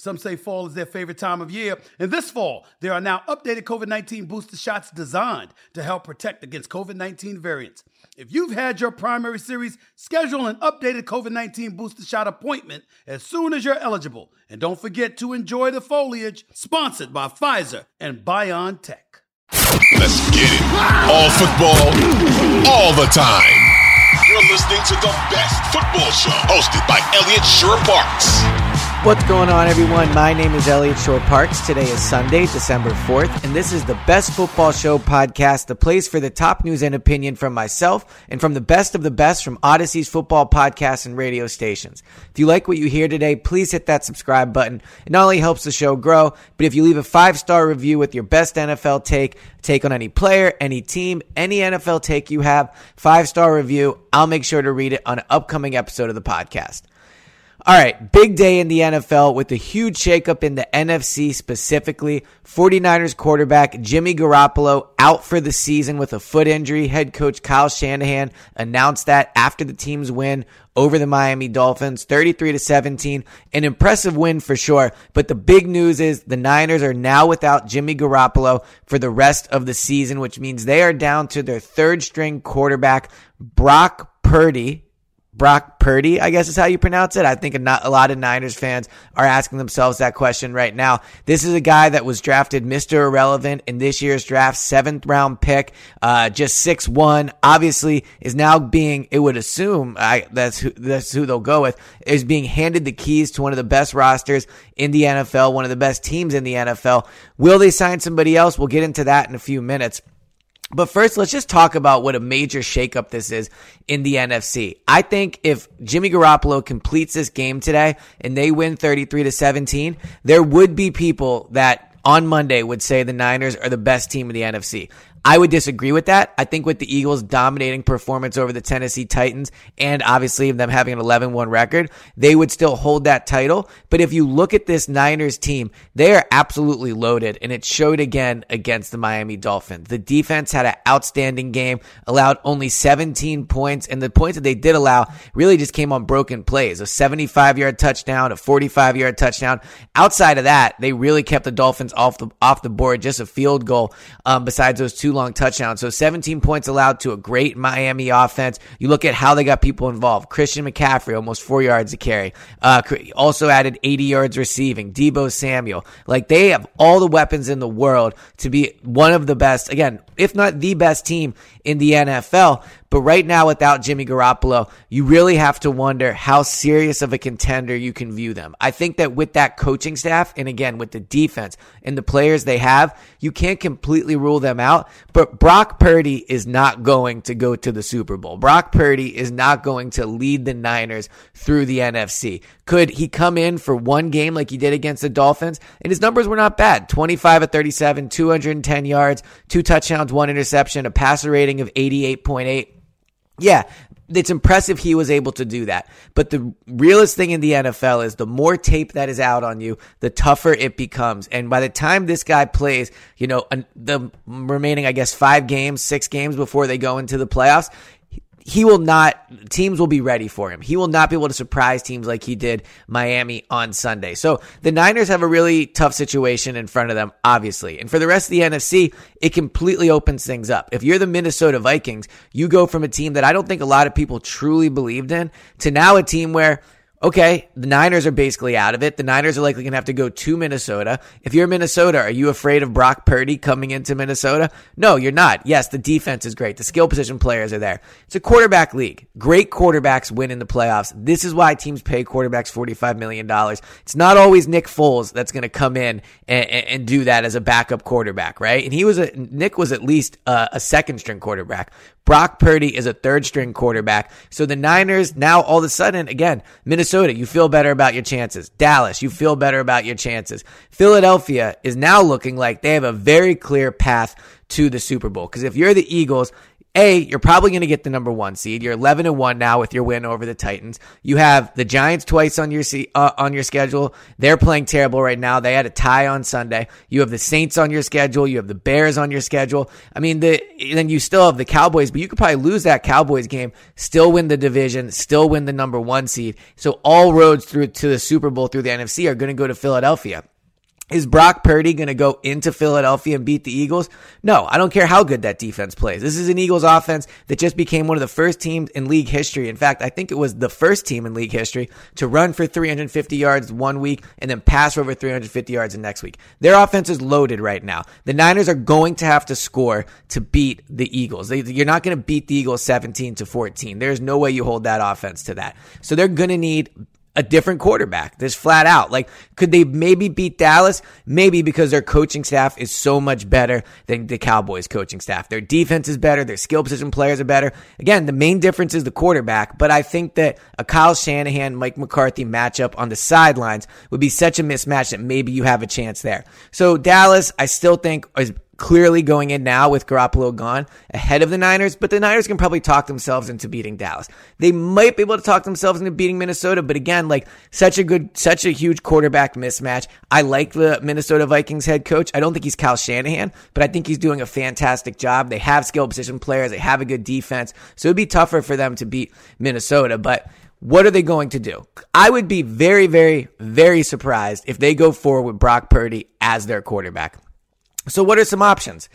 Some say fall is their favorite time of year. And this fall, there are now updated COVID 19 booster shots designed to help protect against COVID 19 variants. If you've had your primary series, schedule an updated COVID 19 booster shot appointment as soon as you're eligible. And don't forget to enjoy the foliage, sponsored by Pfizer and BioNTech. Let's get it. All football, all the time. You're listening to the best football show hosted by Eliot Shorr-Parks. What's going on, everyone? My name is Eliot Shorr-Parks. Today is Sunday, December 4th, and this is the Best Football Show podcast, the place for the top news and opinion from myself and from the best of the best from Odyssey's football podcasts and radio stations. If you like what you hear today, please hit that subscribe button. It not only helps the show grow, but if you leave a five star review with your best NFL take, take on any player, any team, any NFL take you have, five star review, I'll make sure to read it on an upcoming episode of the podcast. All right, big day in the NFL with a huge shakeup in the NFC specifically. 49ers quarterback Jimmy Garoppolo out for the season with a foot injury. Head coach Kyle Shanahan announced that after the team's win over the Miami Dolphins, 33 to 17. An impressive win for sure. But the big news is the Niners are now without Jimmy Garoppolo for the rest of the season, which means they are down to their third string quarterback, Brock Purdy. Brock Purdy, I guess is how you pronounce it. I think a, lot of Niners fans are asking themselves that question right now. This is a guy that was drafted Mr. Irrelevant in this year's draft, seventh round pick, uh, just six one. Obviously, is now being, it would assume, I, that's who, that's who they'll go with, is being handed the keys to one of the best rosters in the NFL, one of the best teams in the NFL. Will they sign somebody else? We'll get into that in a few minutes. But first, let's just talk about what a major shakeup this is in the NFC. I think if Jimmy Garoppolo completes this game today and they win 33 to 17, there would be people that on Monday would say the Niners are the best team in the NFC. I would disagree with that. I think with the Eagles' dominating performance over the Tennessee Titans and obviously them having an 11 1 record, they would still hold that title. But if you look at this Niners team, they are absolutely loaded, and it showed again against the Miami Dolphins. The defense had an outstanding game, allowed only 17 points, and the points that they did allow really just came on broken plays a 75 yard touchdown, a 45 yard touchdown. Outside of that, they really kept the Dolphins off the, off the board, just a field goal um, besides those two long touchdowns. So 17 points allowed to a great Miami offense. You look at how they got people involved. Christian McCaffrey, almost four yards to carry. Uh, also added 80 yards receiving. Deebo Samuel. Like they have all the weapons in the world to be one of the best, again, if not the best team in the NFL. But right now, without Jimmy Garoppolo, you really have to wonder how serious of a contender you can view them. I think that with that coaching staff, and again, with the defense and the players they have, you can't completely rule them out. But Brock Purdy is not going to go to the Super Bowl. Brock Purdy is not going to lead the Niners through the NFC. Could he come in for one game like he did against the Dolphins? And his numbers were not bad 25 at 37, 210 yards, two touchdowns, one interception, a passer rating of 88.8. Yeah, it's impressive he was able to do that. But the realest thing in the NFL is the more tape that is out on you, the tougher it becomes. And by the time this guy plays, you know, the remaining, I guess, five games, six games before they go into the playoffs, he will not teams will be ready for him. He will not be able to surprise teams like he did Miami on Sunday. So the Niners have a really tough situation in front of them, obviously. And for the rest of the NFC, it completely opens things up. If you're the Minnesota Vikings, you go from a team that I don't think a lot of people truly believed in to now a team where okay, the Niners are basically out of it. The Niners are likely going to have to go to Minnesota. If you're Minnesota, are you afraid of Brock Purdy coming into Minnesota? No, you're not. Yes, the defense is great. The skill position players are there. It's a quarterback league. Great quarterbacks win in the playoffs. This is why teams pay quarterbacks $45 million. It's not always Nick Foles that's going to come in and, and, do that as a backup quarterback, right? And he was a, Nick was at least a, a second string quarterback. Brock Purdy is a third string quarterback. So the Niners now all of a sudden, again, Minnesota, you feel better about your chances. Dallas, you feel better about your chances. Philadelphia is now looking like they have a very clear path to the Super Bowl. Because if you're the Eagles, a, you're probably going to get the number one seed. You're 11 and one now with your win over the Titans. You have the Giants twice on your uh, on your schedule. They're playing terrible right now. They had a tie on Sunday. You have the Saints on your schedule. You have the Bears on your schedule. I mean, the then you still have the Cowboys, but you could probably lose that Cowboys game, still win the division, still win the number one seed. So all roads through to the Super Bowl through the NFC are going to go to Philadelphia. Is Brock Purdy going to go into Philadelphia and beat the Eagles? No, I don't care how good that defense plays. This is an Eagles offense that just became one of the first teams in league history. In fact, I think it was the first team in league history to run for 350 yards one week and then pass for over 350 yards the next week. Their offense is loaded right now. The Niners are going to have to score to beat the Eagles. You're not going to beat the Eagles 17 to 14. There's no way you hold that offense to that. So they're going to need a different quarterback. This flat out. Like, could they maybe beat Dallas? Maybe because their coaching staff is so much better than the Cowboys coaching staff. Their defense is better. Their skill position players are better. Again, the main difference is the quarterback, but I think that a Kyle Shanahan, Mike McCarthy matchup on the sidelines would be such a mismatch that maybe you have a chance there. So Dallas, I still think is clearly going in now with Garoppolo gone ahead of the Niners, but the Niners can probably talk themselves into beating Dallas. They might be able to talk themselves into beating Minnesota, but again, like such a good, such a huge quarterback mismatch. I like the Minnesota Vikings head coach. I don't think he's Kyle Shanahan, but I think he's doing a fantastic job. They have skill position players. They have a good defense. So it'd be tougher for them to beat Minnesota, but what are they going to do? I would be very, very, very surprised if they go forward with Brock Purdy as their quarterback. So, what are some options?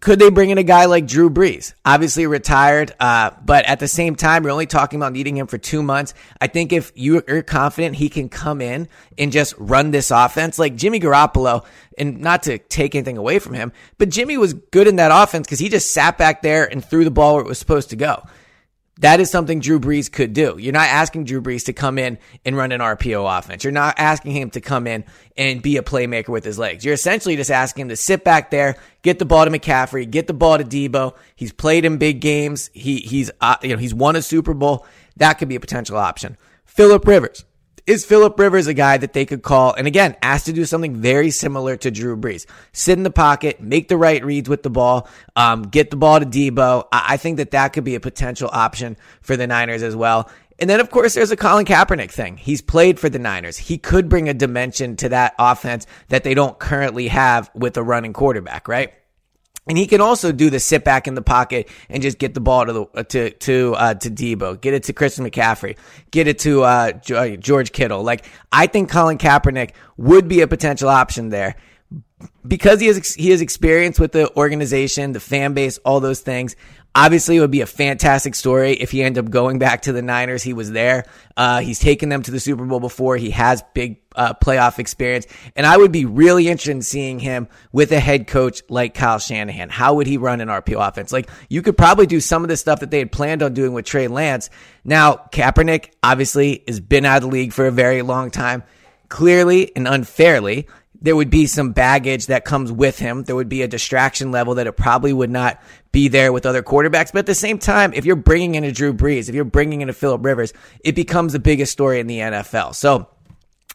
Could they bring in a guy like Drew Brees? Obviously retired, uh, but at the same time, you're only talking about needing him for two months. I think if you're confident he can come in and just run this offense, like Jimmy Garoppolo, and not to take anything away from him, but Jimmy was good in that offense because he just sat back there and threw the ball where it was supposed to go. That is something Drew Brees could do. You're not asking Drew Brees to come in and run an RPO offense. You're not asking him to come in and be a playmaker with his legs. You're essentially just asking him to sit back there, get the ball to McCaffrey, get the ball to Deebo. He's played in big games. He he's uh, you know he's won a Super Bowl. That could be a potential option. Philip Rivers is Philip Rivers a guy that they could call and again asked to do something very similar to Drew Brees? Sit in the pocket, make the right reads with the ball, um, get the ball to Deebo. I, I think that that could be a potential option for the Niners as well. And then, of course, there's a Colin Kaepernick thing. He's played for the Niners. He could bring a dimension to that offense that they don't currently have with a running quarterback, right? And he can also do the sit back in the pocket and just get the ball to the uh, to to uh, to Deebo, get it to Christian McCaffrey, get it to uh, uh, George Kittle. Like I think Colin Kaepernick would be a potential option there because he has he has experience with the organization, the fan base, all those things. Obviously, it would be a fantastic story if he ended up going back to the Niners. He was there. Uh, he's taken them to the Super Bowl before. He has big uh, playoff experience. And I would be really interested in seeing him with a head coach like Kyle Shanahan. How would he run an RPO offense? Like, you could probably do some of the stuff that they had planned on doing with Trey Lance. Now, Kaepernick obviously has been out of the league for a very long time. Clearly and unfairly, there would be some baggage that comes with him. There would be a distraction level that it probably would not be there with other quarterbacks. But at the same time, if you're bringing in a Drew Brees, if you're bringing in a Philip Rivers, it becomes the biggest story in the NFL. So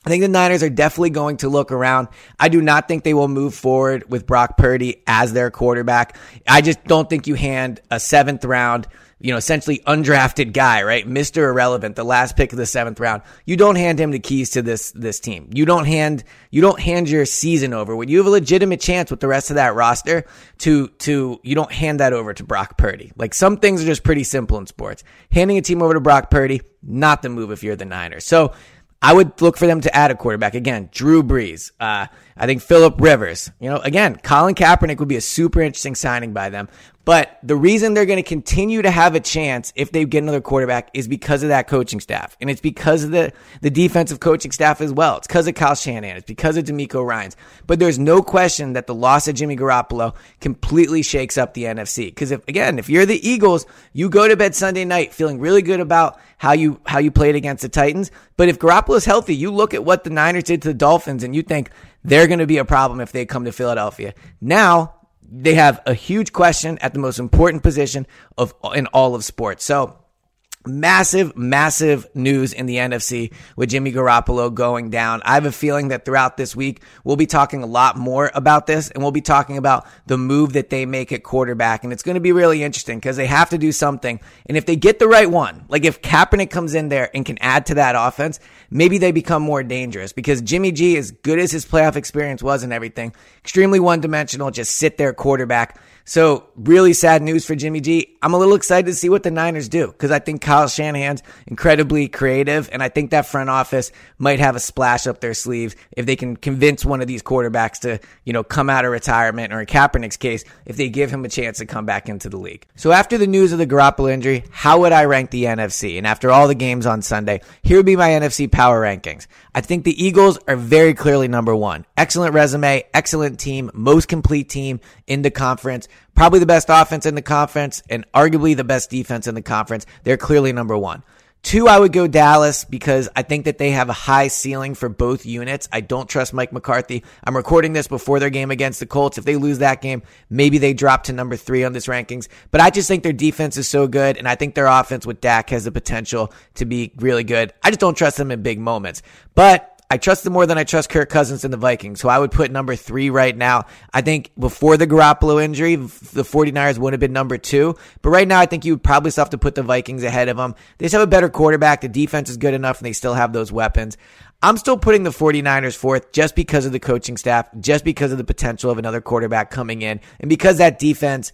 I think the Niners are definitely going to look around. I do not think they will move forward with Brock Purdy as their quarterback. I just don't think you hand a seventh round you know, essentially undrafted guy, right? Mr. Irrelevant, the last pick of the seventh round. You don't hand him the keys to this, this team. You don't hand, you don't hand your season over when you have a legitimate chance with the rest of that roster to, to, you don't hand that over to Brock Purdy. Like some things are just pretty simple in sports. Handing a team over to Brock Purdy, not the move if you're the Niners. So I would look for them to add a quarterback. Again, Drew Brees. Uh, I think Philip Rivers. You know, again, Colin Kaepernick would be a super interesting signing by them. But the reason they're going to continue to have a chance if they get another quarterback is because of that coaching staff. And it's because of the, the defensive coaching staff as well. It's because of Kyle Shanahan. It's because of DeMeco Ryans. But there's no question that the loss of Jimmy Garoppolo completely shakes up the NFC. Because if, again, if you're the Eagles, you go to bed Sunday night feeling really good about how you, how you played against the Titans. But if Garoppolo is healthy, you look at what the Niners did to the Dolphins and you think they're going to be a problem if they come to Philadelphia. Now, they have a huge question at the most important position of in all of sports. So massive, massive news in the NFC with Jimmy Garoppolo going down. I have a feeling that throughout this week, we'll be talking a lot more about this and we'll be talking about the move that they make at quarterback. And it's going to be really interesting because they have to do something. And if they get the right one, like if Kaepernick comes in there and can add to that offense, maybe they become more dangerous because Jimmy G, as good as his playoff experience was and everything, extremely one dimensional, just sit there quarterback. So really sad news for Jimmy G. I'm a little excited to see what the Niners do because I think Kyle Shanahan's incredibly creative and I think that front office might have a splash up their sleeves if they can convince one of these quarterbacks to, you know, come out of retirement or in Kaepernick's case, if they give him a chance to come back into the league. So after the news of the Garoppolo injury, how would I rank the NFC? And after all the games on Sunday, here would be my NFC power rankings. I think the Eagles are very clearly number one. Excellent resume, excellent team, most complete team in the conference probably the best offense in the conference and arguably the best defense in the conference. They're clearly number one. Two, I would go Dallas because I think that they have a high ceiling for both units. I don't trust Mike McCarthy. I'm recording this before their game against the Colts. If they lose that game, maybe they drop to number three on this rankings. But I just think their defense is so good, and I think their offense with Dak has the potential to be really good. I just don't trust them in big moments. But I trust them more than I trust Kirk Cousins and the Vikings. So I would put number three right now. I think before the Garoppolo injury, the 49ers would have been number two. But right now, I think you would probably still have to put the Vikings ahead of them. They just have a better quarterback. The defense is good enough and they still have those weapons. I'm still putting the 49ers fourth just because of the coaching staff, just because of the potential of another quarterback coming in, and because that defense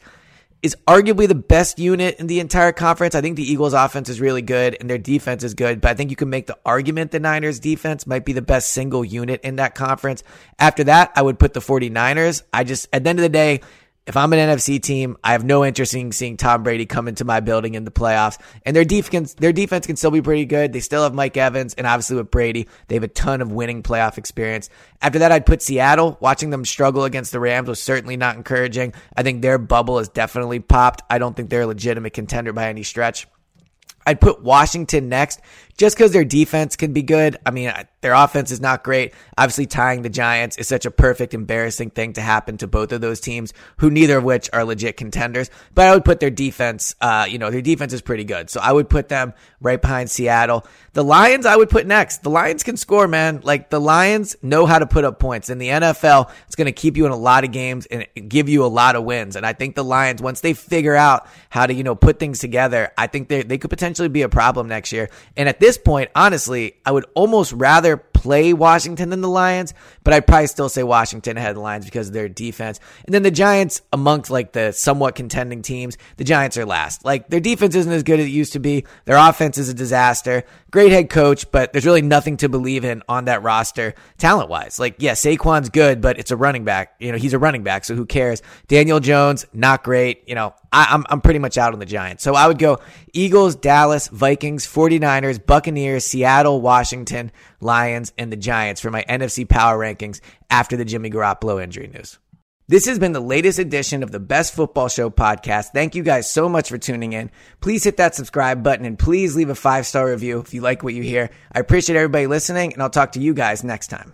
is arguably the best unit in the entire conference. I think the Eagles offense is really good and their defense is good, but I think you can make the argument the Niners defense might be the best single unit in that conference. After that, I would put the 49ers. I just, at the end of the day, if I'm an NFC team, I have no interest in seeing Tom Brady come into my building in the playoffs. And their defense, their defense can still be pretty good. They still have Mike Evans, and obviously with Brady, they have a ton of winning playoff experience. After that, I'd put Seattle. Watching them struggle against the Rams was certainly not encouraging. I think their bubble has definitely popped. I don't think they're a legitimate contender by any stretch. I'd put Washington next just because their defense can be good. I mean, their offense is not great. Obviously, tying the Giants is such a perfect, embarrassing thing to happen to both of those teams, who neither of which are legit contenders. But I would put their defense, uh, you know, their defense is pretty good. So I would put them right behind Seattle. The Lions, I would put next. The Lions can score, man. Like the Lions know how to put up points. In the NFL, it's going to keep you in a lot of games and give you a lot of wins. And I think the Lions, once they figure out how to, you know, put things together, I think they, they could potentially be a problem next year. And at this point, honestly, I would almost rather play Washington than the Lions, but I'd probably still say Washington ahead of the Lions because of their defense. And then the Giants, amongst like the somewhat contending teams, the Giants are last. Like their defense isn't as good as it used to be. Their offense is a disaster. Great head coach, but there's really nothing to believe in on that roster talent wise. Like, yeah, Saquon's good, but it's a running back. You know, he's a running back, so who cares? Daniel Jones, not great. You know, I, I'm, I'm pretty much out on the Giants. So I would go Eagles, Dallas, Vikings, 49ers, Buccaneers, Seattle, Washington, Lions, and the Giants for my NFC power rankings after the Jimmy Garoppolo injury news. This has been the latest edition of the Best Football Show podcast. Thank you guys so much for tuning in. Please hit that subscribe button and please leave a five star review if you like what you hear. I appreciate everybody listening, and I'll talk to you guys next time.